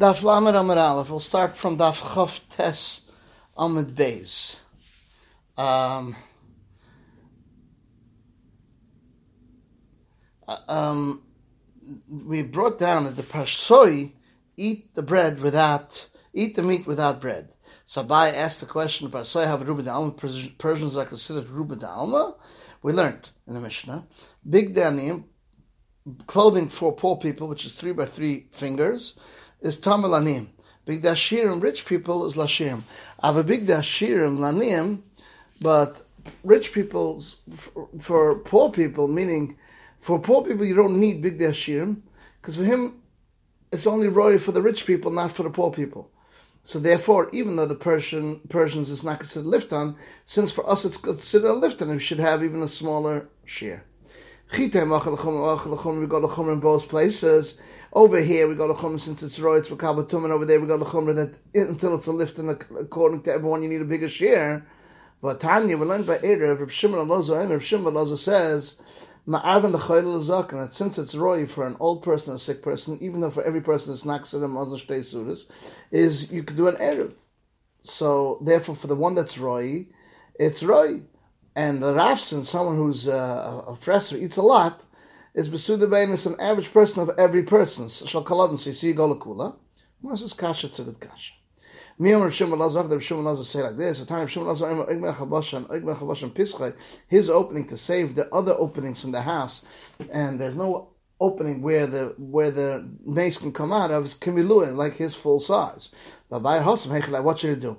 Daf Lamed Aleph. We'll start from Daf Chav Tes Amid Beis. Um, uh, um, we brought down that the Parsoi eat the bread without, eat the meat without bread. Sabai asked the question, Parsoi have Ruba Alma, Persians are considered Ruba Alma. We learned in the Mishnah. Big Danim, clothing for poor people, which is three by three fingers, is Tamalanim. Big Dashirim, rich people, is Lashirim. I have a big Dashirim, Lanim, but rich people, for poor people, meaning for poor people, you don't need big Dashirim, because for him, it's only roy for the rich people, not for the poor people. So therefore, even though the Persian Persians is not considered liftan, since for us it's considered a liftan, we should have even a smaller share. We go to in both places. Over here we got the chumrah since it's roy, it's for kabatum, and over there we got the chumrah that until it's a lift, and according to everyone you need a bigger share. But Tanya, we learned by Erev, Reb Shimon Alozo, and Reb Shimon Alozo says, Ma'arvan the chayil zaken, that since it's roy for an old person, a sick person, even though for every person it's naksadim ozon shtei sudas, is you could do an Erev. So therefore, for the one that's roy, it's roy. And the Rafson, someone who's uh, a fresher, eats a lot, is Besuda Bain is an average person of every person. Shal Kaladin, so see Golakula. What's this Kasha the Kasha? Me and Shimon Lazar, the Shimon Lazar say like this, the time Shimon Lazar, Igmen Chabashan, Igmen Chabashan Pischai, his opening to save the other openings from the house, and there's no opening where the where the mace can come out of is Kimiluin, like his full size. By Hosam, what should you do?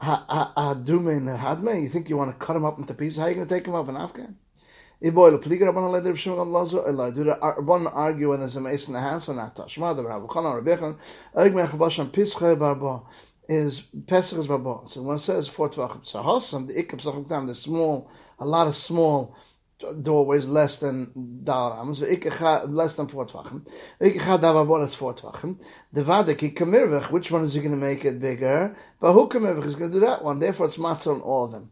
Adume and Hadme, you think you want to cut him up into pieces? How are you going to take him up in Afghan? Pliger rabban alei der shimon lazo uh, elai. Do rabban argue when there's a mace in the house or not? Tashma the rabban chanan rabbechan. Eg men chabasham pische barba is pesach is barba. So it says four tvachim, so hasam the ikam sachim tam the small, a lot of small doorways less than dalam. So ikach less than four tvachim. Ikach davar that's four tvachim. The vadik kamirvich. Which one is he going to make it bigger? But who kamirvich is going to do that one? Therefore, it's matzah on all of them.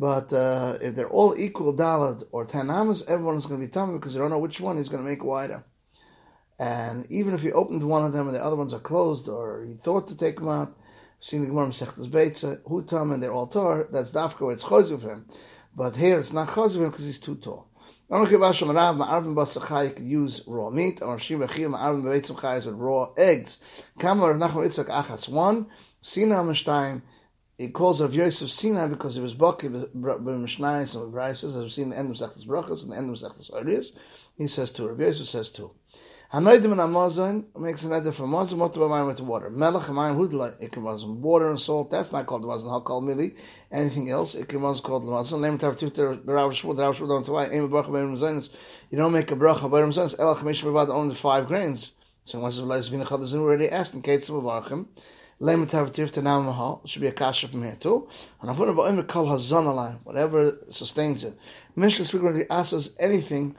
But uh, if they're all equal dalad or ten amas, everyone is going to be tummy because you don't know which one he's going to make wider. And even if you opened one of them and the other ones are closed, or you thought to take them out, seeing the Gemara Masechtas Beitza, who tam and they're all tall, that's dafka it's chaziv him. But here it's not chaziv him because he's too tall. You could use raw meat, or shiva chiyam with raw eggs. Kamar Nachman Itzak achas one, sina mishtayim he calls Rav Yosef Sinai because he was Baki b'Mishnayis and Braises, as we've seen the end of Sechtes Brachas and the end of Sechtes Arias. He says two. Rav Yosef says two. Hanoidim and Amazon makes an edit from Amazon, what I with water? Melech Amayim Hudla, Ikrimazon. Water and salt, that's not called Amazon. How called Mili? Anything else, Ikrimazon called Amazon. Name Tav Tuter, Rav Shmuel, Rav Shmuel, don't try, Aim Bracha B'Rim Zonis. You don't make a Bracha B'Rim Zonis, Elach Mish B'Vad only five grains. So once the Leis Vinachad is already asked in Kates of Tavativ to Namaha should be a kasha from here too. And Avuna Ba'im Kal Hazanalai, whatever sustains it. Mishnah of the asas anything,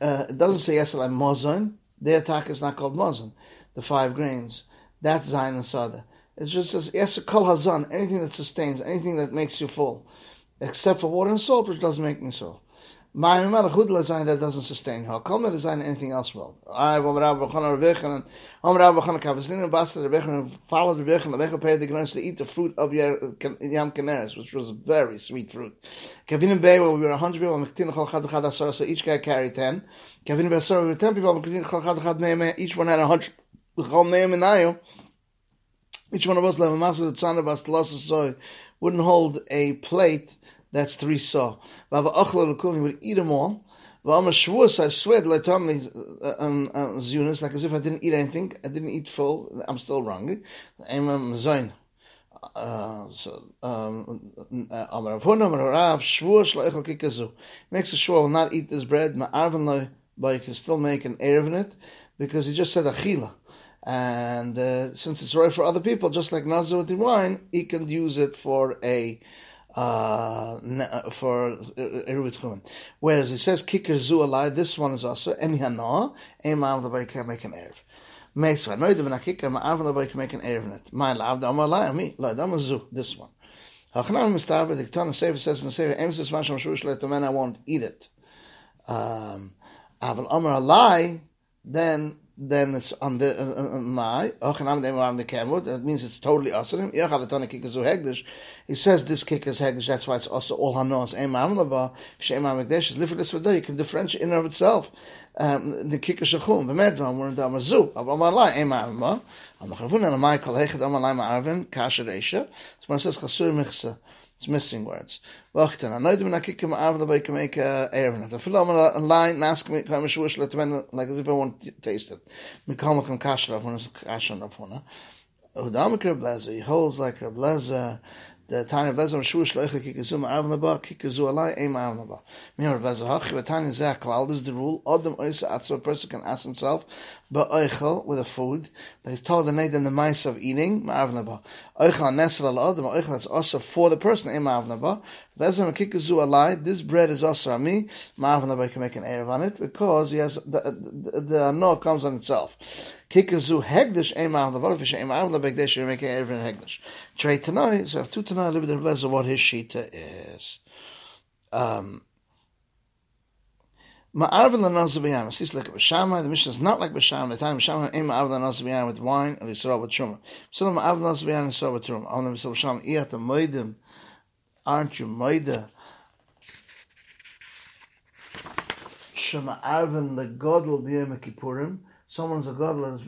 uh, it doesn't say yes Yesalai Mozon. Their attack is not called Mozon, the five grains. That's Zayin and Sada. It just says Yes Kal Hazan, anything that sustains, anything that makes you full. Except for water and salt, which doesn't make me so. My malachud lezayin that doesn't sustain her. Kol lezayin anything else will. I will Rav Bachana Rebechan and Om Rav Bachana Kavaslin and Basta Rebechan and followed Rebechan and Rebechan paid the grants to eat the fruit of Yam Keneres, which was very sweet fruit. Kevin Bay, where we were a hundred people, Mektin Chol Chad Chad Asar, so each guy carried ten. Kevin Bay Asar, we were ten people, Mektin Chol Chad Chad Meim, each one had a hundred. Chol Meim and Ayo. Each one of us, Levamasa, the Tzana, Bastalasa, so wouldn't hold a plate that's three saw. Vava achla l'kul, he would eat them all. Vama shvuas, I swear, l'tomli um, um, zunas, like as if I didn't eat anything. I didn't eat full. I'm still wrong. I'm zayin. Uh, so, um, uh. Makes a shvuah will not eat this bread, but you can still make an erev in it, because he just said achila. And uh, since it's right for other people, just like Nazar with the wine, he can use it for a uh, uh, for Eruvit Chumen. Whereas it says Kikr Zu Alai, this one is also Eni Hana, Ema Av Labai can make an Erev. Meisva, no, Yidavina Kikr, Ma Av Labai can make an Erev in it. My Lav, Dam Alai, me, La Dam Zu, this one. Hachanam Mustafa, the Ketana Sefer says in the Sefer, Emes Masham Shush Let I won't eat it. Um, Aval Amar Alai, then then it's on the uh, uh, uh my och nam dem on the camel that means it's totally awesome yeah got a ton of kicker so hegdish. He says this kick is hegdish that's why it's also all hanos knows am am the bar shame am hegdish is lifted with you can differentiate in of itself. Um the kicker shachum the med one weren't am zu. Aber am la am am am am khavun an my colleague am la my arvin kasher asia so says khasur mikhsa It's missing words. Wachten, I know them him out of the can make a Aaron. The a line ask me come shush let men like as if I want to taste it. Me come come kasher when it's kasher on phone. Udam Reb he holds like Reb The Tanya of Lezer Shush Leicha Kikazu Ma'av Naba Kikazu Alai Ein Ma'av Naba. Reb Lezer Hachi V'Tanya Zeh Klal. This is the rule. Adam Oisa Atzva. A person can ask himself Ba'oichel with a food that he's told the night and the mice of eating Ma'av Naba. Oichel Nesel Al Adam. That's also for the person Ein Ma'av Naba. Lezer Kikazu Alai. This bread is also on me. Ma'av Naba can make an Erev on it because he has the the, the, the comes on itself. Kikazu hegdish ema the varafish ema the begdesh you make every hegdish. Trey tanoi, so I have two tanoi live the of what his shita is. Um, Ma'arvin the Nazabiyam. Look at Bashama. The mission is not like Bashama. The time Bashama ain't Ma'arvin the Nazabiyam with wine, and Yisrael with Truma. So Ma'arvin the Nazabiyam and Yisrael with Truma. On the Yisrael Bashama, Iyat the Moedim. Aren't you Moeda? Shema Arvin the Godel B'yom Kippurim someone's a godless,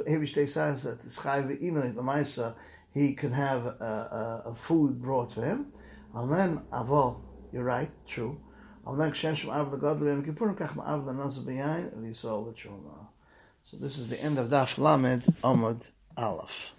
he can have a, a, a, food brought to him. Amen, Aval, you're right, true. So this is the end of Daf Lamed Amud Aleph.